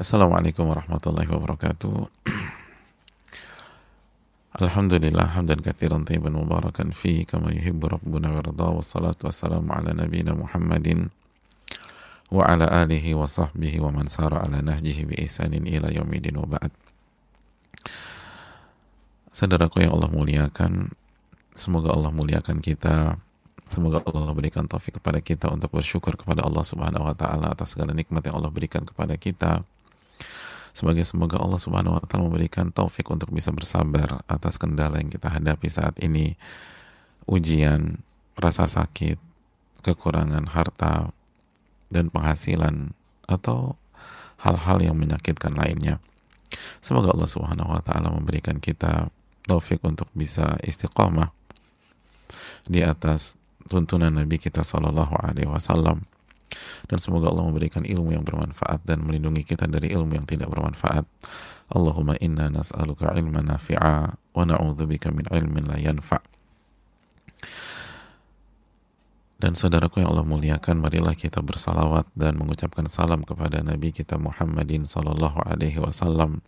Assalamualaikum warahmatullahi wabarakatuh. Alhamdulillah hamdan katsiran tayyiban mubarakan fi kama yuhibbu rabbuna wa yarda wassalatu wassalamu ala nabiyyina Muhammadin wa ala alihi wa sahbihi wa man sara ala nahjihi bi ihsanin ila yaumidin wa ba'd. Saudaraku yang Allah muliakan, semoga Allah muliakan kita Semoga Allah berikan taufik kepada kita untuk bersyukur kepada Allah Subhanahu wa taala atas segala nikmat yang Allah berikan kepada kita. Semoga semoga Allah Subhanahu wa taala memberikan taufik untuk bisa bersabar atas kendala yang kita hadapi saat ini. Ujian, rasa sakit, kekurangan harta dan penghasilan atau hal-hal yang menyakitkan lainnya. Semoga Allah Subhanahu wa taala memberikan kita taufik untuk bisa istiqamah di atas tuntunan Nabi kita Shallallahu Alaihi Wasallam dan semoga Allah memberikan ilmu yang bermanfaat dan melindungi kita dari ilmu yang tidak bermanfaat. Allahumma inna nas'aluka ilman nafi'a wa na'udzubika min ilmin la yanfa'. Dan saudaraku yang Allah muliakan, marilah kita bersalawat dan mengucapkan salam kepada Nabi kita Muhammadin sallallahu alaihi wasallam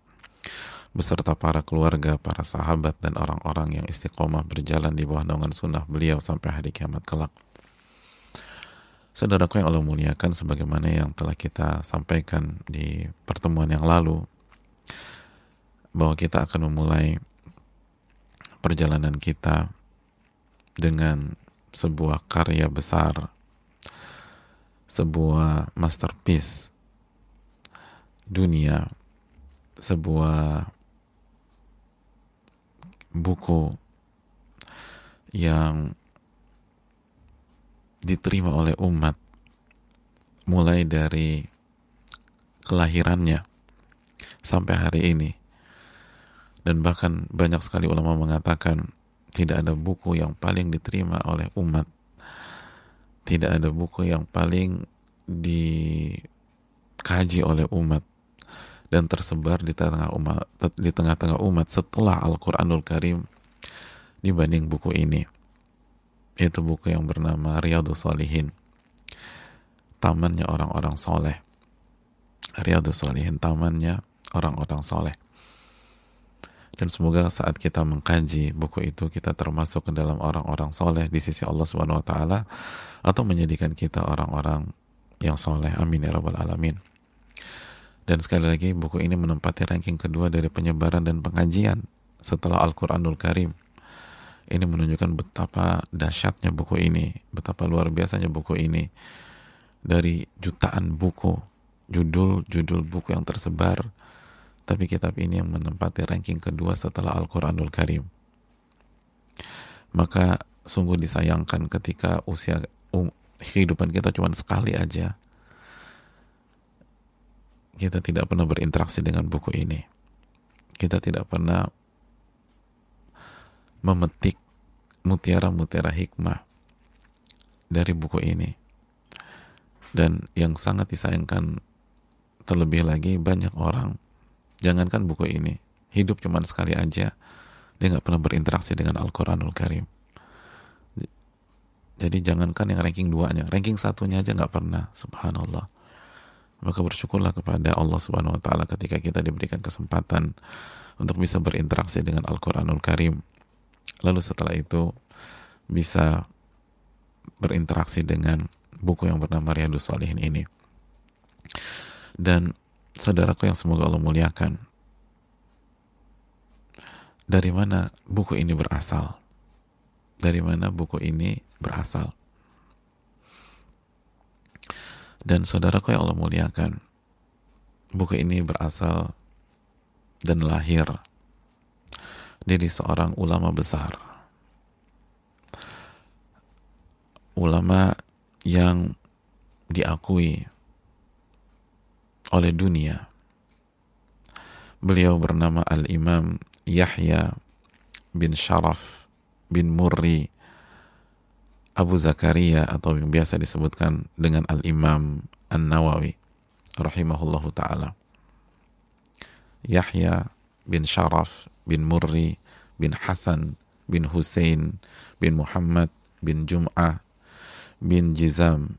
beserta para keluarga, para sahabat dan orang-orang yang istiqomah berjalan di bawah naungan sunnah beliau sampai hari kiamat kelak. Saudaraku yang Allah muliakan sebagaimana yang telah kita sampaikan di pertemuan yang lalu bahwa kita akan memulai perjalanan kita dengan sebuah karya besar sebuah masterpiece dunia sebuah buku yang diterima oleh umat mulai dari kelahirannya sampai hari ini dan bahkan banyak sekali ulama mengatakan tidak ada buku yang paling diterima oleh umat tidak ada buku yang paling dikaji oleh umat dan tersebar di tengah umat di tengah-tengah umat setelah Al-Qur'anul Karim dibanding buku ini. Itu buku yang bernama Riyadus Salihin. Tamannya orang-orang soleh. Riyadus Salihin, tamannya orang-orang soleh. Dan semoga saat kita mengkaji buku itu kita termasuk ke dalam orang-orang soleh di sisi Allah Subhanahu wa taala atau menjadikan kita orang-orang yang soleh. Amin ya rabbal alamin. Dan sekali lagi buku ini menempati ranking kedua dari penyebaran dan pengajian setelah Al-Quranul Karim. Ini menunjukkan betapa dahsyatnya buku ini, betapa luar biasanya buku ini. Dari jutaan buku, judul-judul buku yang tersebar, tapi kitab ini yang menempati ranking kedua setelah Al-Quranul Karim. Maka sungguh disayangkan ketika usia um, kehidupan kita cuma sekali aja kita tidak pernah berinteraksi dengan buku ini. Kita tidak pernah memetik mutiara-mutiara hikmah dari buku ini. Dan yang sangat disayangkan terlebih lagi banyak orang, jangankan buku ini, hidup cuma sekali aja, dia nggak pernah berinteraksi dengan Al-Quranul Karim. Jadi jangankan yang ranking duanya, ranking satunya aja nggak pernah, subhanallah maka bersyukurlah kepada Allah Subhanahu wa taala ketika kita diberikan kesempatan untuk bisa berinteraksi dengan Al-Qur'anul Karim. Lalu setelah itu bisa berinteraksi dengan buku yang bernama Riyadus Salihin ini. Dan saudaraku yang semoga Allah muliakan, dari mana buku ini berasal? Dari mana buku ini berasal? Dan saudaraku yang Allah muliakan, buku ini berasal dan lahir dari seorang ulama besar. Ulama yang diakui oleh dunia. Beliau bernama Al-Imam Yahya bin Sharaf bin Murri Abu Zakaria atau yang biasa disebutkan dengan Al-Imam An-Nawawi rahimahullahu taala. Yahya bin Sharaf bin Murri bin Hasan bin Hussein bin Muhammad bin Jum'ah bin Jizam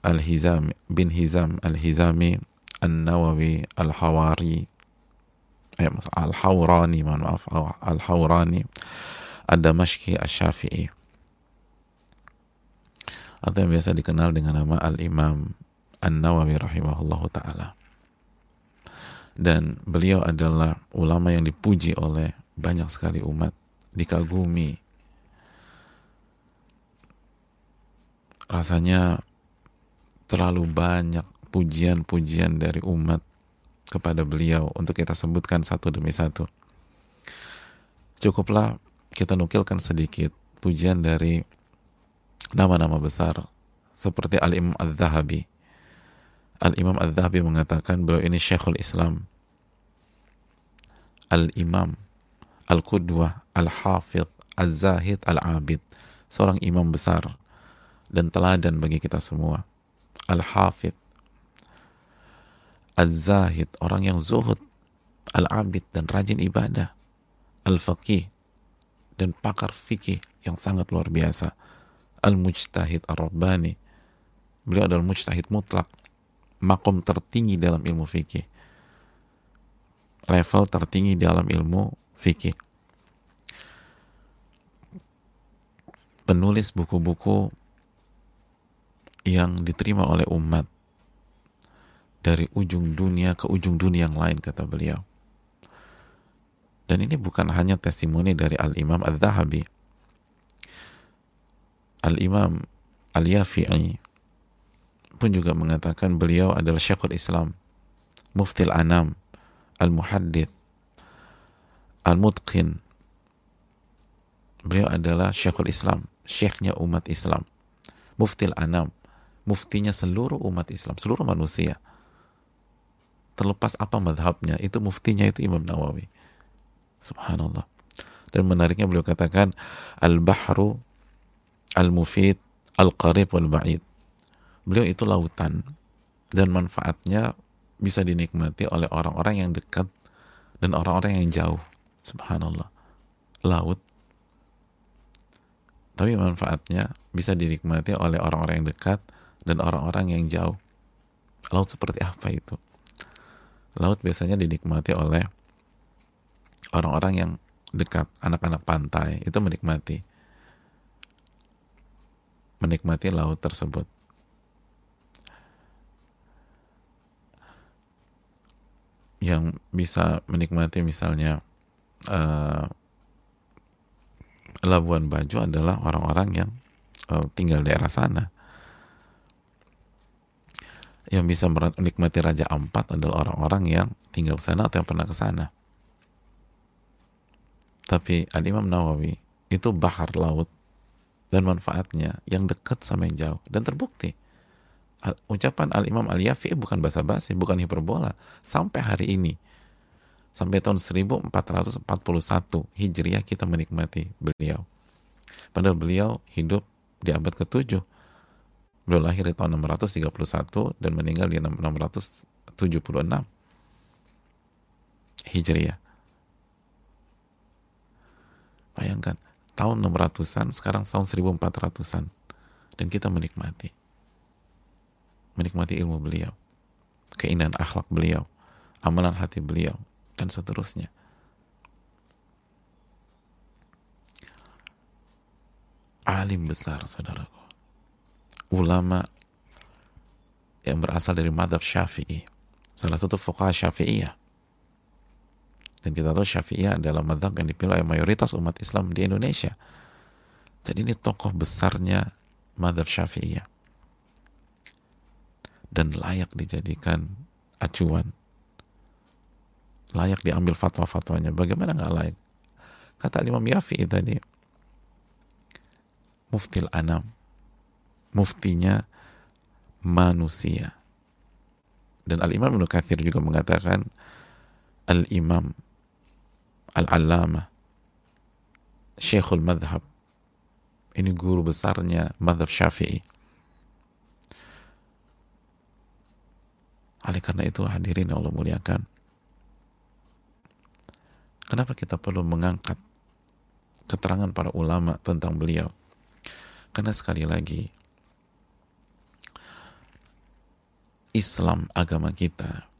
Al-Hizam bin Hizam Al-Hizami An-Nawawi Al-Hawari eh, Al-Hawrani mohon maaf Al-Hawrani Ad-Damashki Asy-Syafi'i atau yang biasa dikenal dengan nama Al-Imam An-Nawawi rahimahullahu taala. Dan beliau adalah ulama yang dipuji oleh banyak sekali umat, dikagumi. Rasanya terlalu banyak pujian-pujian dari umat kepada beliau untuk kita sebutkan satu demi satu. Cukuplah kita nukilkan sedikit pujian dari nama-nama besar seperti Al-Imam Al-Zahabi. Al-Imam Al-Zahabi mengatakan beliau ini Syekhul Islam. Al-Imam, Al-Qudwah, Al-Hafidh, Al-Zahid, Al-Abid. Seorang imam besar dan teladan bagi kita semua. Al-Hafidh, Al-Zahid, orang yang zuhud, Al-Abid dan rajin ibadah. Al-Faqih dan pakar fikih yang sangat luar biasa al-mujtahid ar-rabbani beliau adalah mujtahid mutlak makom tertinggi dalam ilmu fikih. Level tertinggi dalam ilmu fikih. Penulis buku-buku yang diterima oleh umat dari ujung dunia ke ujung dunia yang lain kata beliau. Dan ini bukan hanya testimoni dari Al-Imam Al-Zahabi. Al-Imam Al-Yafi'i pun juga mengatakan beliau adalah Syekhul Islam, Muftil Anam, Al-Muhaddith, Al-Mutqin. Beliau adalah Syekhul Islam, syekhnya umat Islam. Muftil Anam, muftinya seluruh umat Islam, seluruh manusia. Terlepas apa madhabnya, itu muftinya itu Imam Nawawi. Subhanallah. Dan menariknya beliau katakan, Al-Bahru al-mufid, al-qarib wal-ba'id. Beliau itu lautan dan manfaatnya bisa dinikmati oleh orang-orang yang dekat dan orang-orang yang jauh. Subhanallah. Laut tapi manfaatnya bisa dinikmati oleh orang-orang yang dekat dan orang-orang yang jauh. Laut seperti apa itu? Laut biasanya dinikmati oleh orang-orang yang dekat, anak-anak pantai itu menikmati menikmati laut tersebut. Yang bisa menikmati misalnya uh, Labuan Bajo adalah orang-orang yang uh, tinggal daerah sana. Yang bisa menikmati Raja Ampat adalah orang-orang yang tinggal di sana atau yang pernah ke sana. Tapi Al-Imam Nawawi itu bahar laut dan manfaatnya yang dekat sama yang jauh dan terbukti Al Imam Al Yafi bukan basa-basi bukan hiperbola sampai hari ini sampai tahun 1441 Hijriah kita menikmati beliau padahal beliau hidup di abad ke-7 beliau lahir di tahun 631 dan meninggal di 676 Hijriah bayangkan tahun 600-an, sekarang tahun 1400-an. Dan kita menikmati. Menikmati ilmu beliau. Keindahan akhlak beliau. Amalan hati beliau. Dan seterusnya. Alim besar, saudaraku. Ulama yang berasal dari madhab syafi'i. Salah satu fuqaha syafi'iyah dan kita tahu Syafi'iyah adalah madhab yang dipilih oleh mayoritas umat Islam di Indonesia. Jadi ini tokoh besarnya madhab Syafi'iyah. Dan layak dijadikan acuan. Layak diambil fatwa-fatwanya. Bagaimana nggak layak? Kata Imam Yafi'i tadi, muftil anam. Muftinya manusia. Dan Al-Imam Ibn Kathir juga mengatakan, Al-Imam Al-Allamah Syekhul Madhab ini guru besarnya Madhab Syafi'i oleh karena itu hadirin Allah muliakan kenapa kita perlu mengangkat keterangan para ulama tentang beliau karena sekali lagi Islam agama kita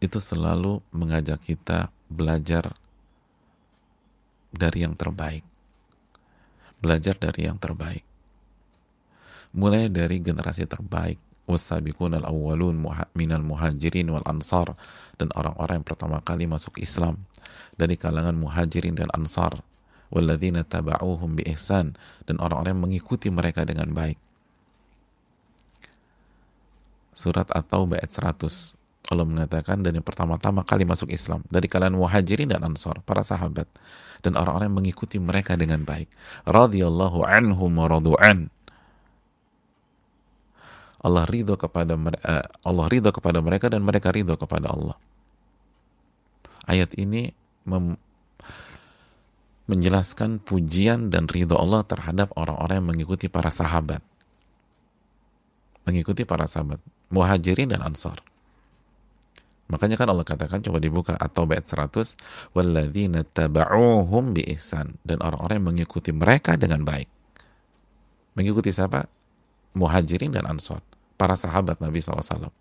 itu selalu mengajak kita belajar dari yang terbaik. Belajar dari yang terbaik. Mulai dari generasi terbaik, wasabiqun al-awwalun minal muhajirin wal ansar dan orang-orang yang pertama kali masuk Islam. Dari kalangan muhajirin dan ansar. Walladzina taba'uhum bi ihsan dan orang-orang yang mengikuti mereka dengan baik. Surat At-Taubah ayat 100 Allah mengatakan dan yang pertama-tama kali masuk Islam. Dari kalangan muhajirin dan ansor para sahabat. Dan orang-orang yang mengikuti mereka dengan baik. Radhiyallahu anhum wa radu'an Allah ridho kepada uh, Allah ridho kepada mereka dan mereka ridho kepada Allah. Ayat ini menjelaskan pujian dan ridho Allah terhadap orang-orang yang mengikuti para sahabat. Mengikuti para sahabat muhajirin dan ansar. Makanya kan Allah katakan coba dibuka atau bait 100 walladzina taba'uhum bi ihsan dan orang-orang yang mengikuti mereka dengan baik. Mengikuti siapa? Muhajirin dan Ansor, para sahabat Nabi SAW.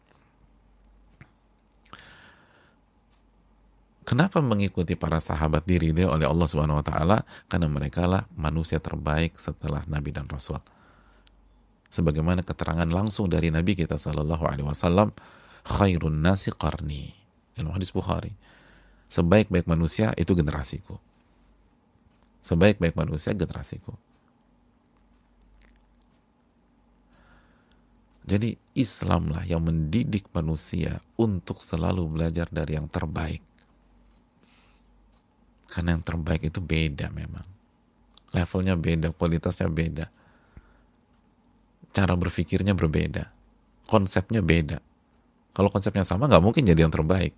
Kenapa mengikuti para sahabat diri dia oleh Allah Subhanahu wa taala? Karena mereka lah manusia terbaik setelah nabi dan rasul. Sebagaimana keterangan langsung dari nabi kita sallallahu alaihi wasallam khairun nasi qarni dalam hadis Bukhari sebaik-baik manusia itu generasiku sebaik-baik manusia generasiku jadi Islamlah yang mendidik manusia untuk selalu belajar dari yang terbaik karena yang terbaik itu beda memang levelnya beda kualitasnya beda cara berpikirnya berbeda konsepnya beda kalau konsepnya sama, nggak mungkin jadi yang terbaik.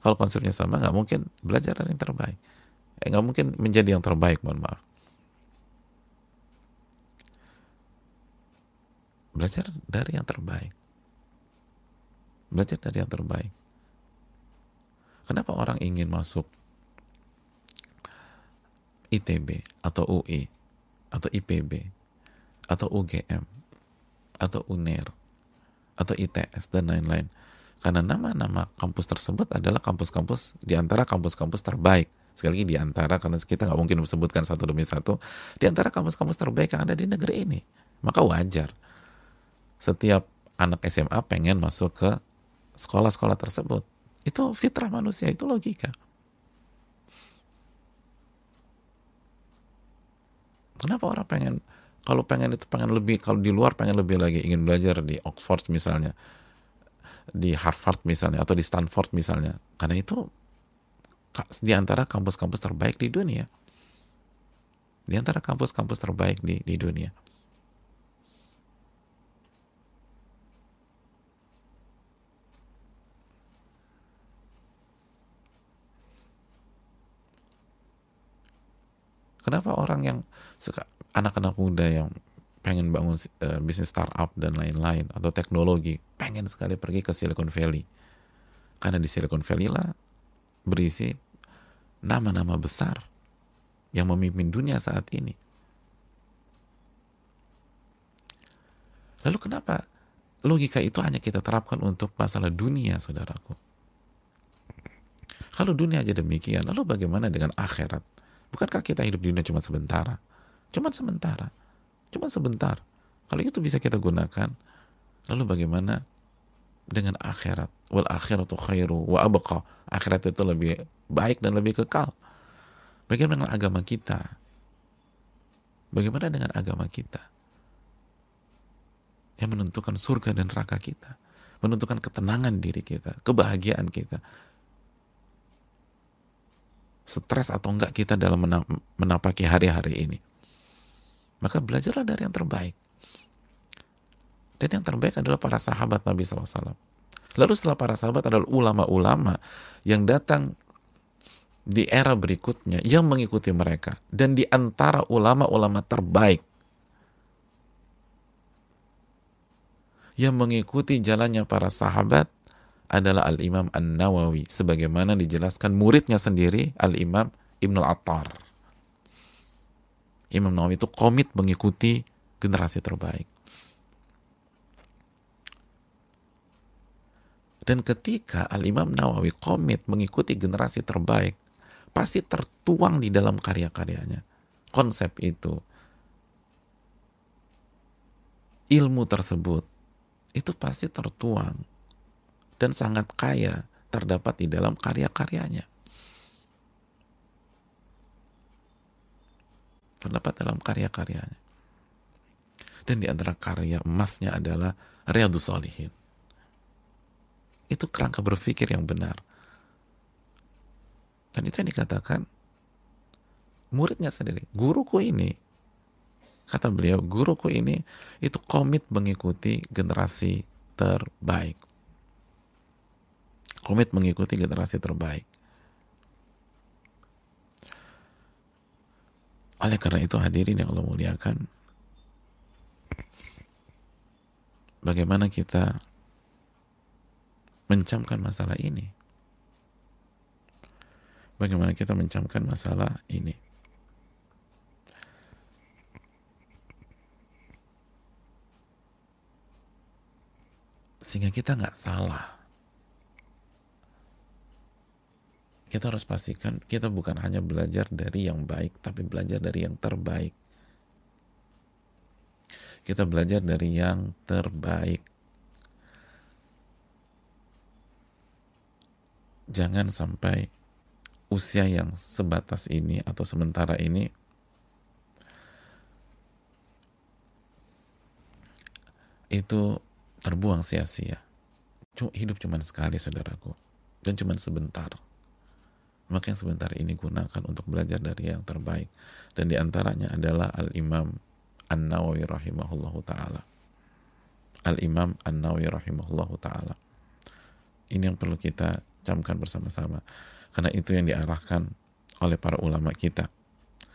Kalau konsepnya sama, nggak mungkin belajar yang terbaik. Eh, nggak mungkin menjadi yang terbaik, mohon maaf. Belajar dari yang terbaik. Belajar dari yang terbaik. Kenapa orang ingin masuk ITB atau UI atau IPB atau UGM atau UNER atau ITS dan lain-lain. Karena nama-nama kampus tersebut adalah kampus-kampus di antara kampus-kampus terbaik. Sekali lagi di antara karena kita nggak mungkin sebutkan satu demi satu di antara kampus-kampus terbaik yang ada di negeri ini. Maka wajar setiap anak SMA pengen masuk ke sekolah-sekolah tersebut. Itu fitrah manusia, itu logika. Kenapa orang pengen kalau pengen itu pengen lebih kalau di luar pengen lebih lagi ingin belajar di Oxford misalnya di Harvard misalnya atau di Stanford misalnya karena itu di antara kampus-kampus terbaik di dunia di antara kampus-kampus terbaik di, di dunia Kenapa orang yang suka anak-anak muda yang pengen bangun uh, bisnis startup dan lain-lain atau teknologi pengen sekali pergi ke Silicon Valley. Karena di Silicon Valley lah berisi nama-nama besar yang memimpin dunia saat ini. Lalu kenapa logika itu hanya kita terapkan untuk masalah dunia saudaraku? Kalau dunia aja demikian lalu bagaimana dengan akhirat bukankah kita hidup di dunia cuma sebentar Cuman sementara. Cuman sebentar. Kalau itu bisa kita gunakan, lalu bagaimana dengan akhirat? Wal akhiratu khairu wa abqa. Akhirat itu lebih baik dan lebih kekal. Bagaimana dengan agama kita? Bagaimana dengan agama kita? Yang menentukan surga dan neraka kita. Menentukan ketenangan diri kita, kebahagiaan kita. Stres atau enggak kita dalam menapaki hari-hari ini. Maka belajarlah dari yang terbaik. Dan yang terbaik adalah para sahabat Nabi SAW. Lalu setelah para sahabat adalah ulama-ulama yang datang di era berikutnya yang mengikuti mereka. Dan di antara ulama-ulama terbaik yang mengikuti jalannya para sahabat adalah Al-Imam An-Nawawi sebagaimana dijelaskan muridnya sendiri Al-Imam Ibn Al-Attar. Imam Nawawi itu komit mengikuti generasi terbaik. Dan ketika Al-Imam Nawawi komit mengikuti generasi terbaik, pasti tertuang di dalam karya-karyanya. Konsep itu, ilmu tersebut, itu pasti tertuang dan sangat kaya terdapat di dalam karya-karyanya. Terdapat dalam karya-karyanya. Dan di antara karya emasnya adalah Riyadus Solihin itu kerangka berpikir yang benar. Dan itu yang dikatakan muridnya sendiri. Guruku ini, kata beliau, guruku ini itu komit mengikuti generasi terbaik. Komit mengikuti generasi terbaik. Oleh karena itu hadirin yang Allah muliakan, bagaimana kita mencamkan masalah ini? Bagaimana kita mencamkan masalah ini? Sehingga kita nggak salah. Kita harus pastikan kita bukan hanya belajar dari yang baik, tapi belajar dari yang terbaik. Kita belajar dari yang terbaik jangan sampai usia yang sebatas ini atau sementara ini itu terbuang sia-sia. Hidup cuma sekali, saudaraku, dan cuma sebentar. Maka yang sebentar ini gunakan untuk belajar dari yang terbaik. Dan di antaranya adalah Al-Imam An-Nawawi rahimahullahu ta'ala. Al-Imam An-Nawawi rahimahullahu ta'ala. Ini yang perlu kita camkan bersama-sama karena itu yang diarahkan oleh para ulama kita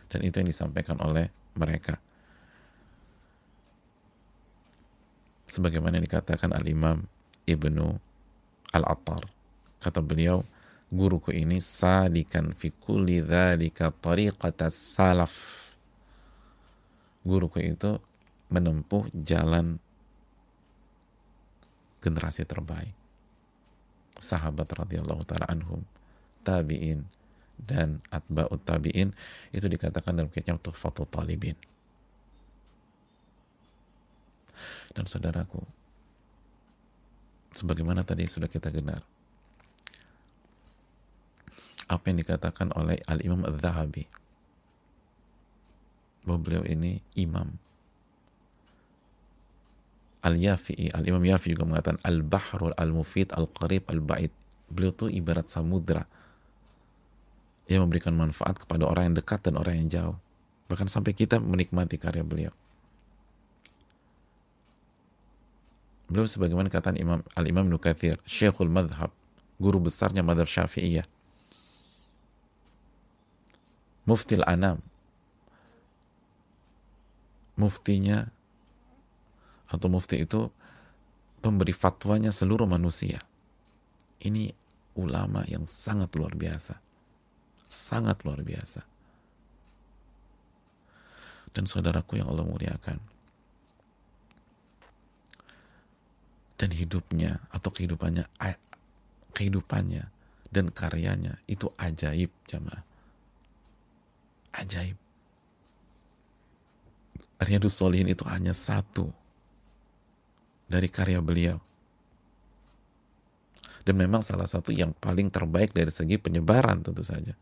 dan itu yang disampaikan oleh mereka sebagaimana dikatakan al-imam ibnu al-attar kata beliau guruku ini sadikan fi kulli dhalika tariqata salaf guruku itu menempuh jalan generasi terbaik sahabat radhiyallahu taala anhum, tabi'in dan atba'ut tabi'in itu dikatakan dalam kitab Tuhfatul Talibin. Dan saudaraku, sebagaimana tadi sudah kita dengar, apa yang dikatakan oleh Al-Imam Al-Zahabi, bahwa beliau ini imam Al-Yafi'i, Al-Imam Yafi juga mengatakan Al-Bahrul Al-Mufid Al-Qarib Al-Ba'id. Beliau itu ibarat samudra yang memberikan manfaat kepada orang yang dekat dan orang yang jauh. Bahkan sampai kita menikmati karya beliau. Beliau sebagaimana kata Imam Al-Imam Nukathir, Syekhul Madhab, guru besarnya madhab Syafi'iyah. Muftil Anam. Muftinya atau mufti itu pemberi fatwanya seluruh manusia. Ini ulama yang sangat luar biasa. Sangat luar biasa. Dan saudaraku yang Allah muliakan. Dan hidupnya atau kehidupannya kehidupannya dan karyanya itu ajaib jamaah. Ajaib. Riyadus Solihin itu hanya satu dari karya beliau. Dan memang salah satu yang paling terbaik dari segi penyebaran tentu saja.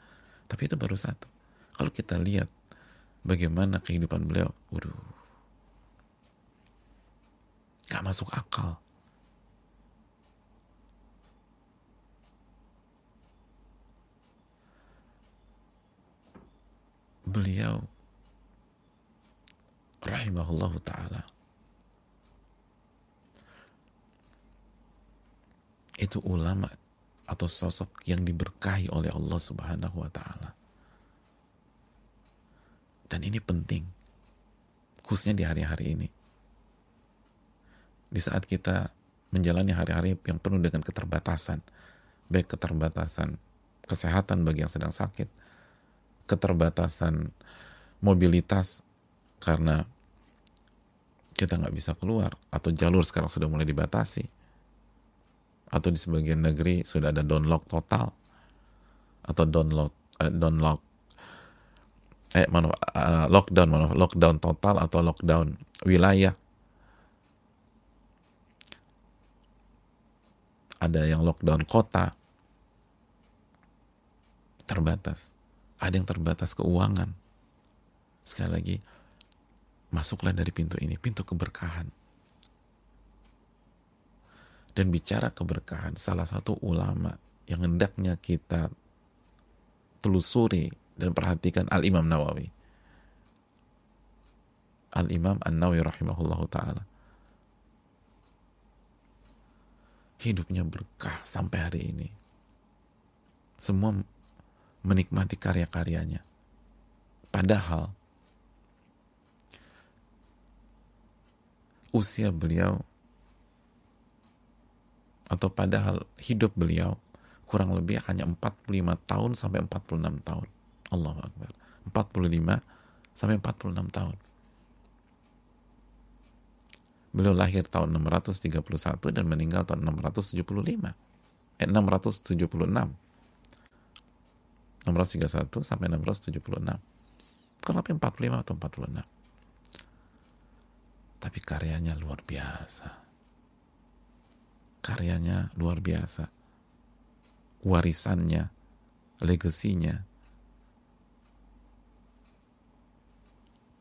Tapi itu baru satu. Kalau kita lihat bagaimana kehidupan beliau, waduh, gak masuk akal. Beliau rahimahullah ta'ala itu ulama atau sosok yang diberkahi oleh Allah Subhanahu wa taala. Dan ini penting khususnya di hari-hari ini. Di saat kita menjalani hari-hari yang penuh dengan keterbatasan, baik keterbatasan kesehatan bagi yang sedang sakit, keterbatasan mobilitas karena kita nggak bisa keluar atau jalur sekarang sudah mulai dibatasi atau di sebagian negeri sudah ada download total atau download eh, download eh mana uh, lockdown mana lockdown total atau lockdown wilayah. Ada yang lockdown kota. Terbatas ada yang terbatas keuangan sekali lagi masuklah dari pintu ini pintu keberkahan dan bicara keberkahan salah satu ulama yang hendaknya kita telusuri dan perhatikan Al-Imam Nawawi. Al-Imam An-Nawawi rahimahullahu taala. Hidupnya berkah sampai hari ini. Semua menikmati karya-karyanya. Padahal usia beliau atau padahal hidup beliau kurang lebih hanya 45 tahun sampai 46 tahun. Allah Akbar. 45 sampai 46 tahun. Beliau lahir tahun 631 dan meninggal tahun 675. Eh, 676. 631 sampai 676. Kalau 45 atau 46. Tapi karyanya luar biasa. Karyanya luar biasa. Warisannya, legasinya,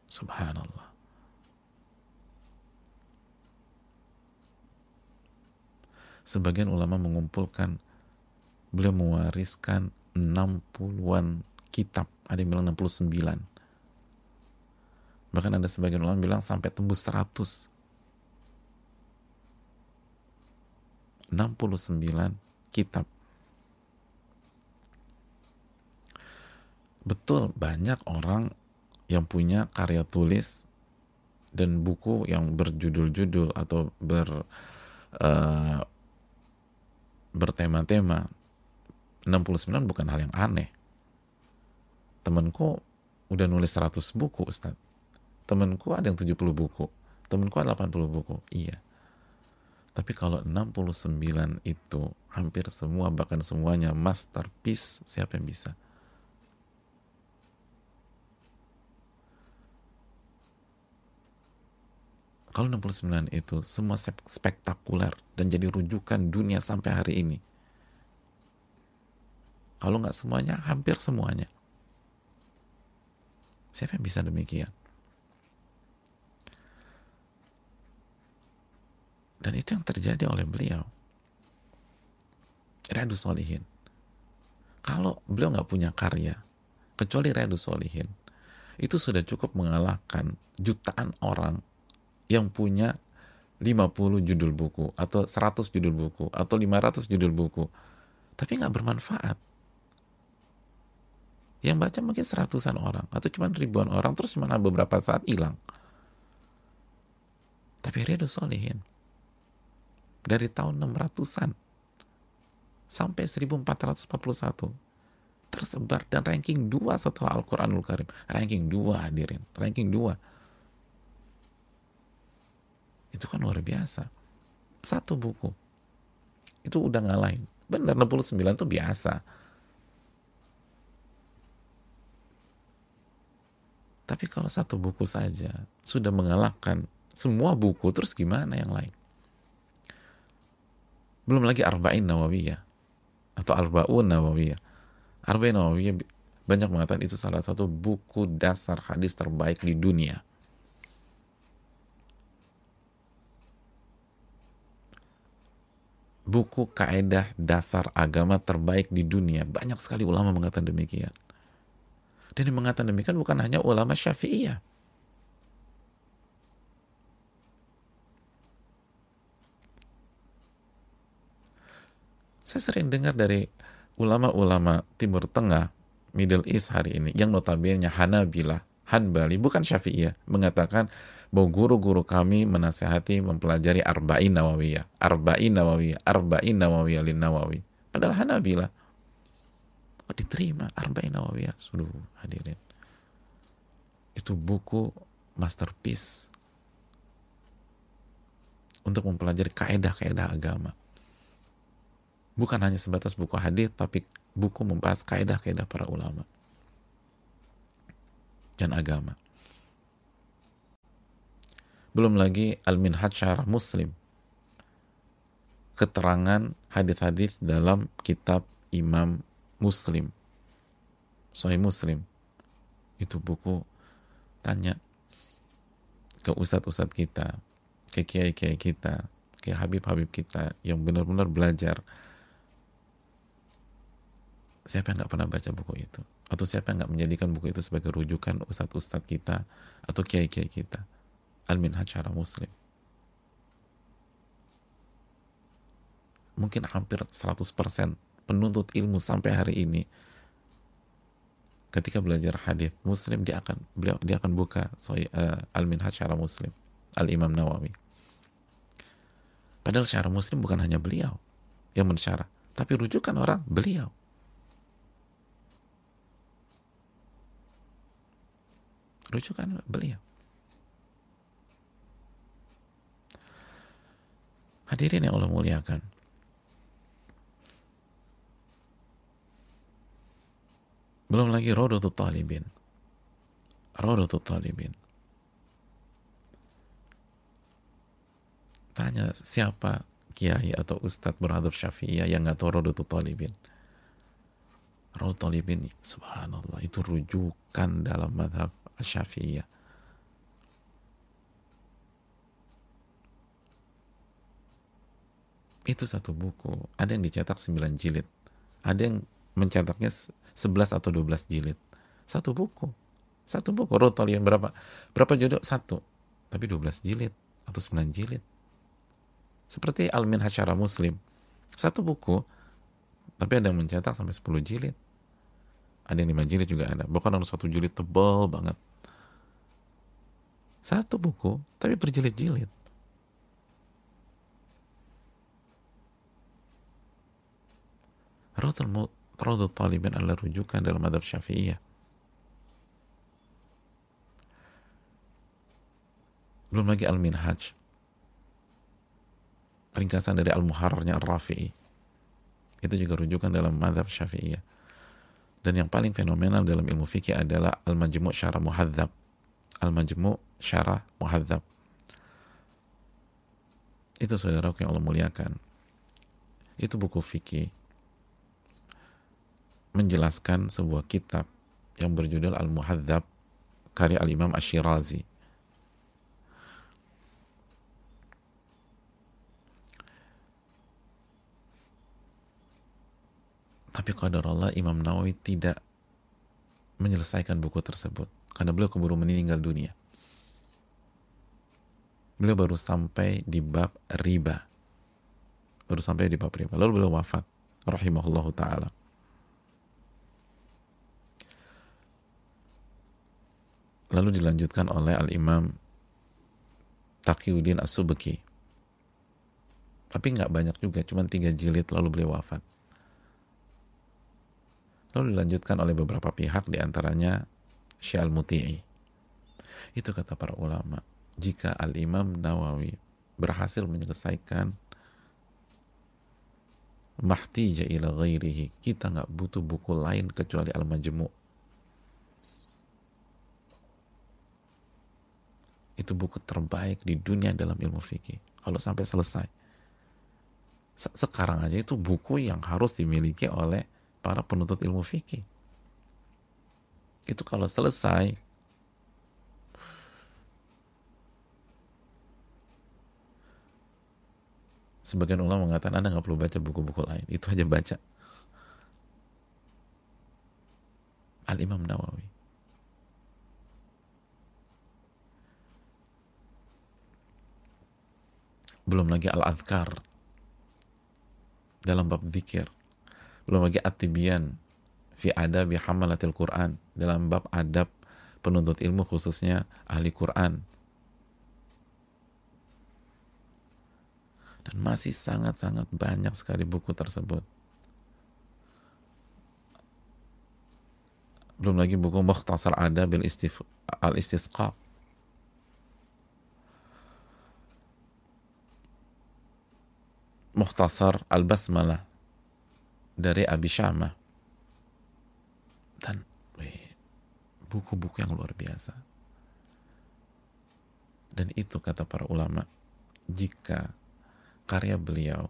Subhanallah. Sebagian ulama mengumpulkan beliau mewariskan 60-an kitab, ada yang bilang 69. Bahkan ada sebagian ulama bilang sampai tembus 100. 69 kitab. Betul, banyak orang yang punya karya tulis dan buku yang berjudul-judul atau ber uh, bertema-tema 69 bukan hal yang aneh. Temanku udah nulis 100 buku Ustaz. Temanku ada yang 70 buku temanku ada 80 buku. Iya. Tapi kalau 69 itu hampir semua bahkan semuanya masterpiece siapa yang bisa? Kalau 69 itu semua spektakuler dan jadi rujukan dunia sampai hari ini. Kalau nggak semuanya, hampir semuanya. Siapa yang bisa demikian? Dan itu yang terjadi oleh beliau. Radu Solihin. Kalau beliau nggak punya karya, kecuali Radu Solihin, itu sudah cukup mengalahkan jutaan orang yang punya 50 judul buku atau 100 judul buku atau 500 judul buku tapi nggak bermanfaat yang baca mungkin seratusan orang atau cuma ribuan orang terus cuma beberapa saat hilang. Tapi Riyadu Solihin. Dari tahun 600-an sampai 1441 tersebar dan ranking 2 setelah Al-Quranul Karim. Ranking 2 hadirin. Ranking 2 itu kan luar biasa. Satu buku. Itu udah ngalahin. Benar 69 itu biasa tapi kalau satu buku saja sudah mengalahkan semua buku terus gimana yang lain belum lagi Arba'in Nawawiyah atau Arba'un Nawawiyah Arba'in Nawawiyah banyak mengatakan itu salah satu buku dasar hadis terbaik di dunia buku kaedah dasar agama terbaik di dunia. Banyak sekali ulama mengatakan demikian. Dan yang mengatakan demikian bukan hanya ulama syafi'iyah. Saya sering dengar dari ulama-ulama Timur Tengah, Middle East hari ini, yang notabene Hanabilah, Hanbali, bukan Syafi'iyah, mengatakan bahwa guru-guru kami menasehati mempelajari Arba'in Nawawiyah, Arba'in Nawawiyah, Arba'in Nawawiyah lin Nawawi. Padahal Hanabila. Oh, diterima Arba'in Nawawiyah. Sudah hadirin. Itu buku masterpiece untuk mempelajari kaedah-kaedah agama. bukan hanya sebatas buku hadis tapi buku membahas kaidah-kaidah para ulama dan agama belum lagi al-minhaj syarah muslim keterangan hadis-hadis dalam kitab Imam Muslim. Sahih Muslim. Itu buku tanya ke ustadz-ustadz kita ke kiai-kiai kita ke habib-habib kita yang benar-benar belajar. Siapa yang nggak pernah baca buku itu? Atau siapa yang nggak menjadikan buku itu sebagai rujukan ustadz-ustadz kita atau kiai-kiai kita? Al-minhaj muslim. Mungkin hampir 100% penuntut ilmu sampai hari ini ketika belajar hadis Muslim dia akan beliau dia akan buka uh, Al-Minhaj secara Muslim Al-Imam Nawawi. Padahal secara Muslim bukan hanya beliau yang mensyarah, tapi rujukan orang beliau. Rujukan beliau. Hadirin yang Allah muliakan. Belum lagi Rodotul Talibin. Rodotul Talibin. Tanya siapa kiai atau ustadz berhadap syafi'iyah yang nggak tahu Rodotul Talibin. Rodotul Talibin, subhanallah, itu rujukan dalam madhab syafi'iyah. Itu satu buku. Ada yang dicetak 9 jilid. Ada yang mencetaknya 11 atau 12 jilid. Satu buku. Satu buku. Rotolian berapa? Berapa judul? Satu. Tapi 12 jilid atau 9 jilid. Seperti Almin Hasyara Muslim. Satu buku, tapi ada yang mencetak sampai 10 jilid. Ada yang 5 jilid juga ada. Bukan harus satu jilid tebal banget. Satu buku, tapi berjilid-jilid. Rotul Raudhut Talibin adalah rujukan dalam adab syafi'iyah. Belum lagi Al-Minhaj. Ringkasan dari Al-Muharrarnya Ar-Rafi'i. Itu juga rujukan dalam madhab syafi'iyah. Dan yang paling fenomenal dalam ilmu fikih adalah Al-Majmu' Syarah Muhadzab. Al-Majmu' Syarah Muhadzab. Itu saudara yang Allah muliakan. Itu buku fikih menjelaskan sebuah kitab yang berjudul Al-Muhadzab karya Al-Imam Ash-Shirazi. Tapi qadar Allah Imam Nawawi tidak menyelesaikan buku tersebut karena beliau keburu meninggal dunia. Beliau baru sampai di bab riba. Baru sampai di bab riba. Lalu beliau wafat rahimahullahu taala. Lalu dilanjutkan oleh Al-Imam Taqiyuddin As-Subki. Tapi nggak banyak juga cuma tiga jilid lalu beliau wafat. Lalu dilanjutkan oleh beberapa pihak di antaranya Syal Muti'i itu kata para ulama jika Al-Imam Nawawi berhasil menyelesaikan mahtija ila ghairihi kita nggak butuh buku lain kecuali Al-Majmu' itu buku terbaik di dunia dalam ilmu fikih. Kalau sampai selesai. Sekarang aja itu buku yang harus dimiliki oleh para penuntut ilmu fikih. Itu kalau selesai. Sebagian ulama mengatakan anda nggak perlu baca buku-buku lain. Itu aja baca. Al Imam Nawawi belum lagi al-adhkar. Dalam bab zikir. Belum lagi at-tibyan fi adabi hamalatil Quran. Dalam bab adab penuntut ilmu khususnya ahli Quran. Dan masih sangat-sangat banyak sekali buku tersebut. Belum lagi buku Mukhtasar Adab al-Istisqa Mukhtasar Al-Basmalah dari Abi Syamah. Dan buku-buku yang luar biasa. Dan itu kata para ulama jika karya beliau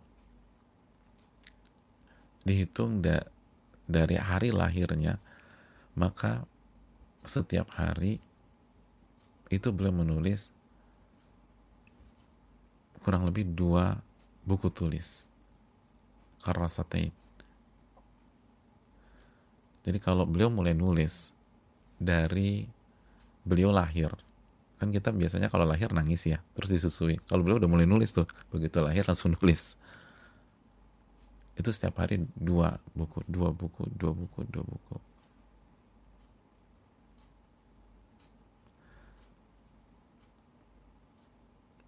dihitung da dari hari lahirnya maka setiap hari itu beliau menulis kurang lebih dua buku tulis. Karasatain jadi kalau beliau mulai nulis dari beliau lahir kan kita biasanya kalau lahir nangis ya terus disusui. Kalau beliau udah mulai nulis tuh begitu lahir langsung nulis. Itu setiap hari dua buku dua buku dua buku dua buku.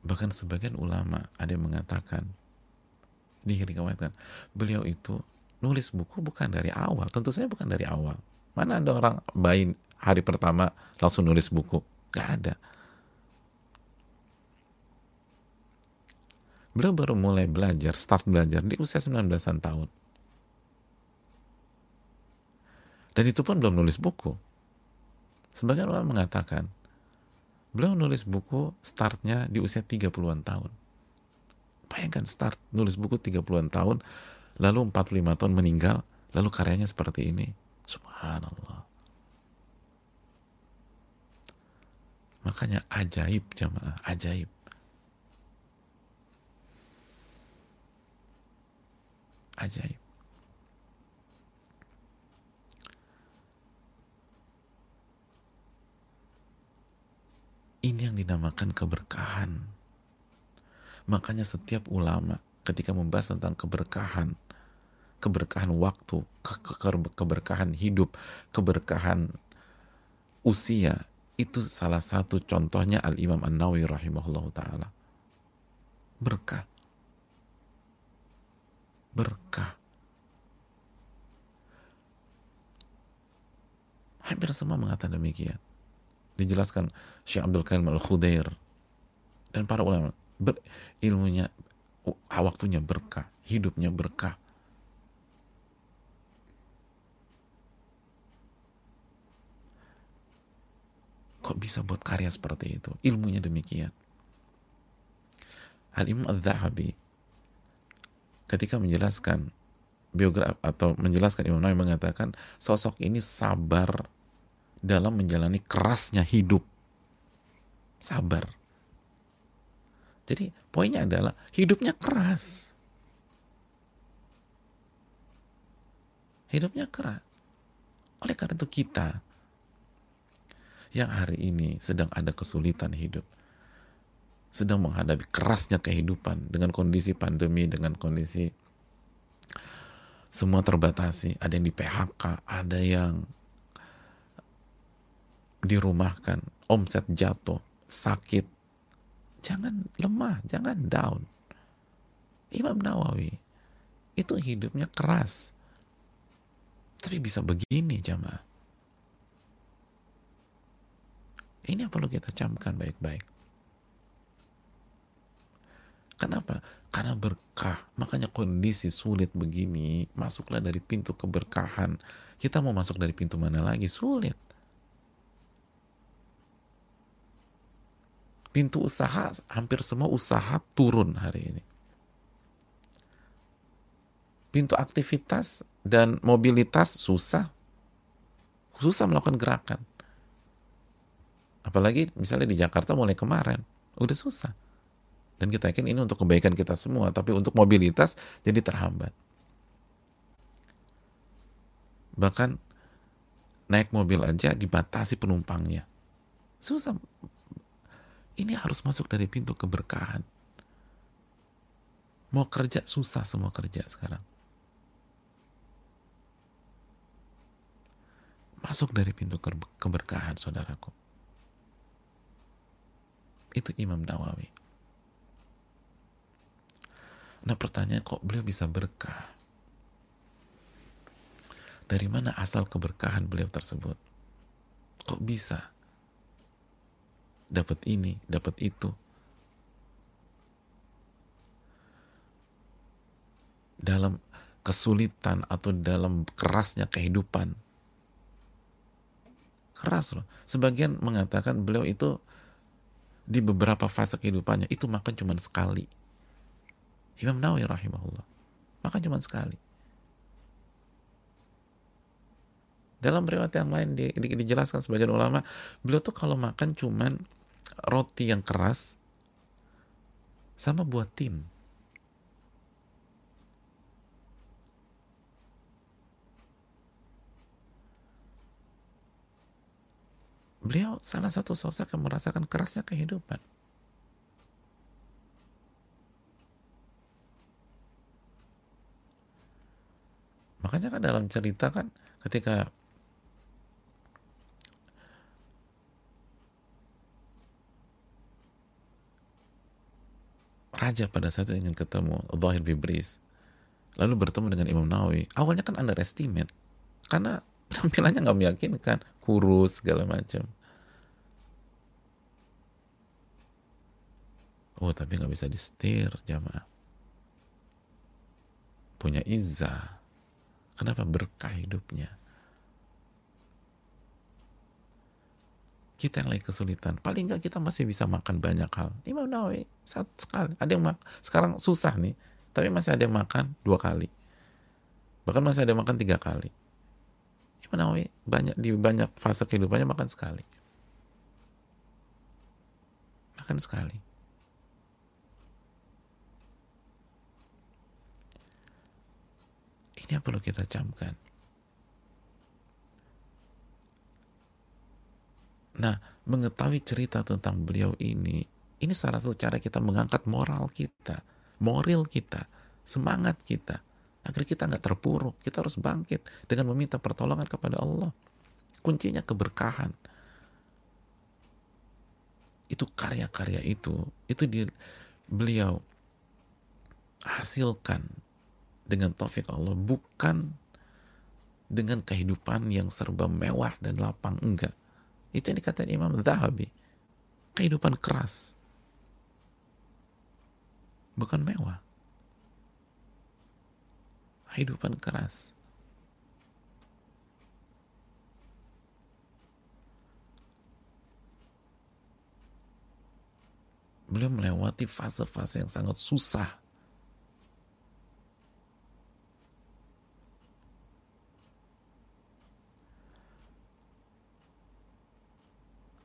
Bahkan sebagian ulama ada yang mengatakan diriwayatkan beliau itu nulis buku bukan dari awal tentu saja bukan dari awal mana ada orang bayi hari pertama langsung nulis buku gak ada Beliau baru mulai belajar, start belajar di usia 19-an tahun. Dan itu pun belum nulis buku. Sebagian orang mengatakan, beliau nulis buku startnya di usia 30-an tahun. Bayangkan start nulis buku 30-an tahun, lalu 45 tahun meninggal, lalu karyanya seperti ini. Subhanallah. Makanya ajaib jamaah, ajaib. ajaib. Ini yang dinamakan keberkahan. Makanya setiap ulama ketika membahas tentang keberkahan, keberkahan waktu, ke ke keberkahan hidup, keberkahan usia, itu salah satu contohnya Al-Imam An-Nawawi rahimahullah ta'ala. Berkah berkah. Hampir semua mengatakan demikian. Dijelaskan Syekh Abdul Qayyim Al-Khudair dan para ulama ber, ilmunya waktunya berkah, hidupnya berkah. Kok bisa buat karya seperti itu? Ilmunya demikian. Al-Imam Al-Zahabi ketika menjelaskan biografi atau menjelaskan Imam Nawawi mengatakan sosok ini sabar dalam menjalani kerasnya hidup. Sabar. Jadi poinnya adalah hidupnya keras. Hidupnya keras. Oleh karena itu kita yang hari ini sedang ada kesulitan hidup, sedang menghadapi kerasnya kehidupan dengan kondisi pandemi, dengan kondisi semua terbatasi. Ada yang di PHK, ada yang dirumahkan, omset jatuh, sakit. Jangan lemah, jangan down. Imam Nawawi itu hidupnya keras. Tapi bisa begini jamaah. Ini yang perlu kita camkan baik-baik. Kenapa? Karena berkah. Makanya kondisi sulit begini, masuklah dari pintu keberkahan. Kita mau masuk dari pintu mana lagi? Sulit. Pintu usaha, hampir semua usaha turun hari ini. Pintu aktivitas dan mobilitas susah. Susah melakukan gerakan. Apalagi misalnya di Jakarta mulai kemarin, udah susah dan kita yakin ini untuk kebaikan kita semua, tapi untuk mobilitas jadi terhambat. Bahkan naik mobil aja dibatasi penumpangnya. Susah. Ini harus masuk dari pintu keberkahan. Mau kerja susah semua kerja sekarang. Masuk dari pintu keberkahan, saudaraku. Itu Imam Nawawi. Nah pertanyaan kok beliau bisa berkah? Dari mana asal keberkahan beliau tersebut? Kok bisa? Dapat ini, dapat itu. Dalam kesulitan atau dalam kerasnya kehidupan. Keras loh. Sebagian mengatakan beliau itu di beberapa fase kehidupannya itu makan cuma sekali. Imam Nawawi rahimahullah. Makan cuma sekali. Dalam riwayat yang lain di, di, dijelaskan sebagian ulama, beliau tuh kalau makan cuman roti yang keras sama buatin. Beliau salah satu sosok yang merasakan kerasnya kehidupan. Makanya kan dalam cerita kan ketika raja pada saat itu ingin ketemu Zahir Bibris lalu bertemu dengan Imam Nawawi. Awalnya kan underestimate karena tampilannya nggak meyakinkan kurus segala macam. Oh tapi nggak bisa disetir jamaah. Punya izah. Kenapa berkah hidupnya kita yang lagi kesulitan. Paling nggak kita masih bisa makan banyak hal. Imam Nawawi satu sekali. Ada yang mak sekarang susah nih tapi masih ada yang makan dua kali. Bahkan masih ada yang makan tiga kali. Imam Nawawi banyak di banyak fase kehidupannya makan sekali. Makan sekali. Ini yang perlu kita camkan Nah, mengetahui cerita tentang beliau ini, ini salah satu cara kita mengangkat moral kita, moral kita, semangat kita, agar kita nggak terpuruk. Kita harus bangkit dengan meminta pertolongan kepada Allah. Kuncinya keberkahan. Itu karya-karya itu, itu di, beliau hasilkan dengan taufik Allah, bukan dengan kehidupan yang serba mewah dan lapang, enggak itu yang dikatakan Imam Zahabi. Kehidupan keras. Bukan mewah. Kehidupan keras. Beliau melewati fase-fase yang sangat susah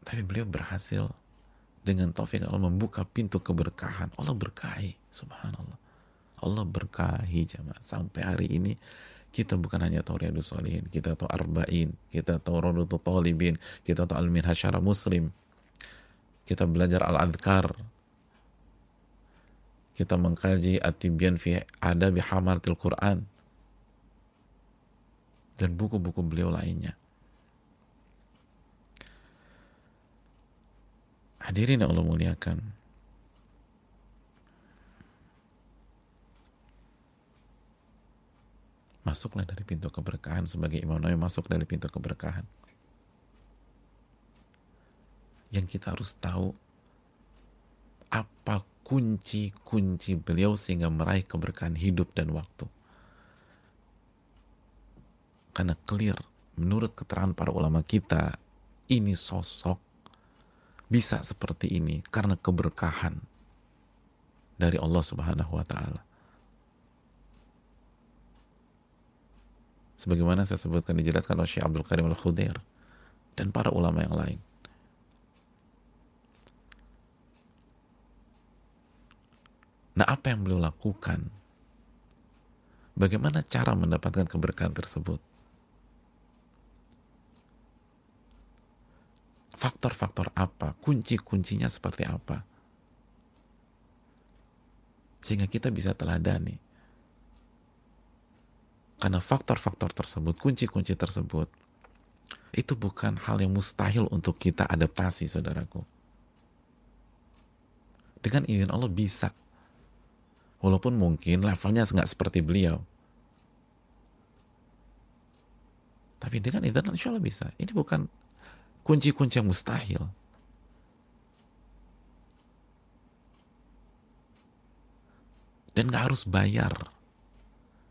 Tapi beliau berhasil dengan taufik Allah membuka pintu keberkahan. Allah berkahi, subhanallah. Allah berkahi jamaah. Sampai hari ini kita bukan hanya tahu Riyadus Solihin, kita tahu Arba'in, kita tahu Rodutul Talibin, kita tahu Al-Minhaj Syara Muslim, kita belajar Al-Adhkar, kita mengkaji At-Tibyan fi Adabi Hamaratil Quran, dan buku-buku beliau lainnya. Hadirin yang Allah muliakan. Masuklah dari pintu keberkahan sebagai Imam Nawawi masuk dari pintu keberkahan. Yang kita harus tahu apa kunci-kunci beliau sehingga meraih keberkahan hidup dan waktu. Karena clear, menurut keterangan para ulama kita, ini sosok bisa seperti ini karena keberkahan dari Allah Subhanahu wa taala. Sebagaimana saya sebutkan dijelaskan oleh Syekh Abdul Karim Al-Khudair dan para ulama yang lain. Nah, apa yang beliau lakukan? Bagaimana cara mendapatkan keberkahan tersebut? Faktor-faktor apa, kunci-kuncinya seperti apa. Sehingga kita bisa teladani. Karena faktor-faktor tersebut, kunci-kunci tersebut, itu bukan hal yang mustahil untuk kita adaptasi, saudaraku. Dengan izin Allah bisa. Walaupun mungkin levelnya nggak seperti beliau. Tapi dengan izin Allah insya Allah bisa. Ini bukan kunci-kunci yang mustahil. Dan gak harus bayar.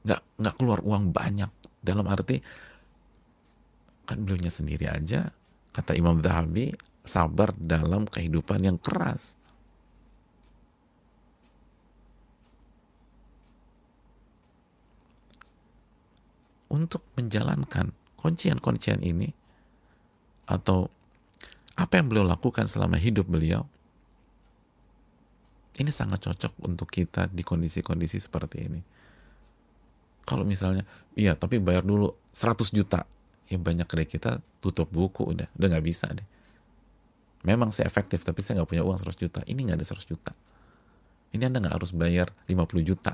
nggak nggak keluar uang banyak dalam arti kan beliaunya sendiri aja kata Imam Zahabi sabar dalam kehidupan yang keras untuk menjalankan kuncian-kuncian ini atau apa yang beliau lakukan selama hidup beliau ini sangat cocok untuk kita di kondisi-kondisi seperti ini. Kalau misalnya iya tapi bayar dulu 100 juta. Ya banyak dari kita tutup buku udah. Udah nggak bisa deh. Memang saya efektif tapi saya nggak punya uang 100 juta. Ini nggak ada 100 juta. Ini anda nggak harus bayar 50 juta.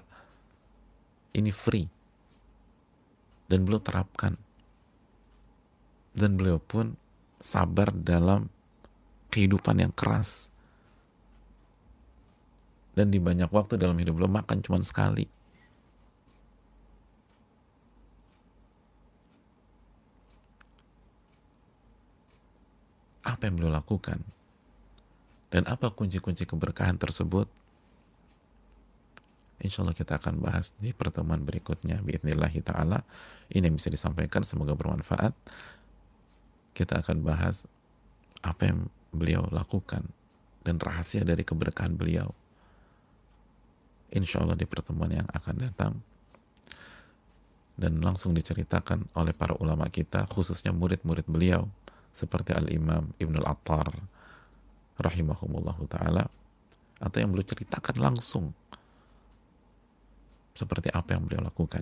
Ini free. Dan beliau terapkan. Dan beliau pun sabar dalam kehidupan yang keras. Dan di banyak waktu dalam hidup beliau makan cuma sekali. Apa yang beliau lakukan? Dan apa kunci-kunci keberkahan tersebut? Insya Allah kita akan bahas di pertemuan berikutnya. Bismillahi ta'ala. Ini yang bisa disampaikan. Semoga bermanfaat kita akan bahas apa yang beliau lakukan dan rahasia dari keberkahan beliau. Insya Allah di pertemuan yang akan datang dan langsung diceritakan oleh para ulama kita khususnya murid-murid beliau seperti Al-Imam Ibn Al-Attar rahimahumullah ta'ala atau yang beliau ceritakan langsung seperti apa yang beliau lakukan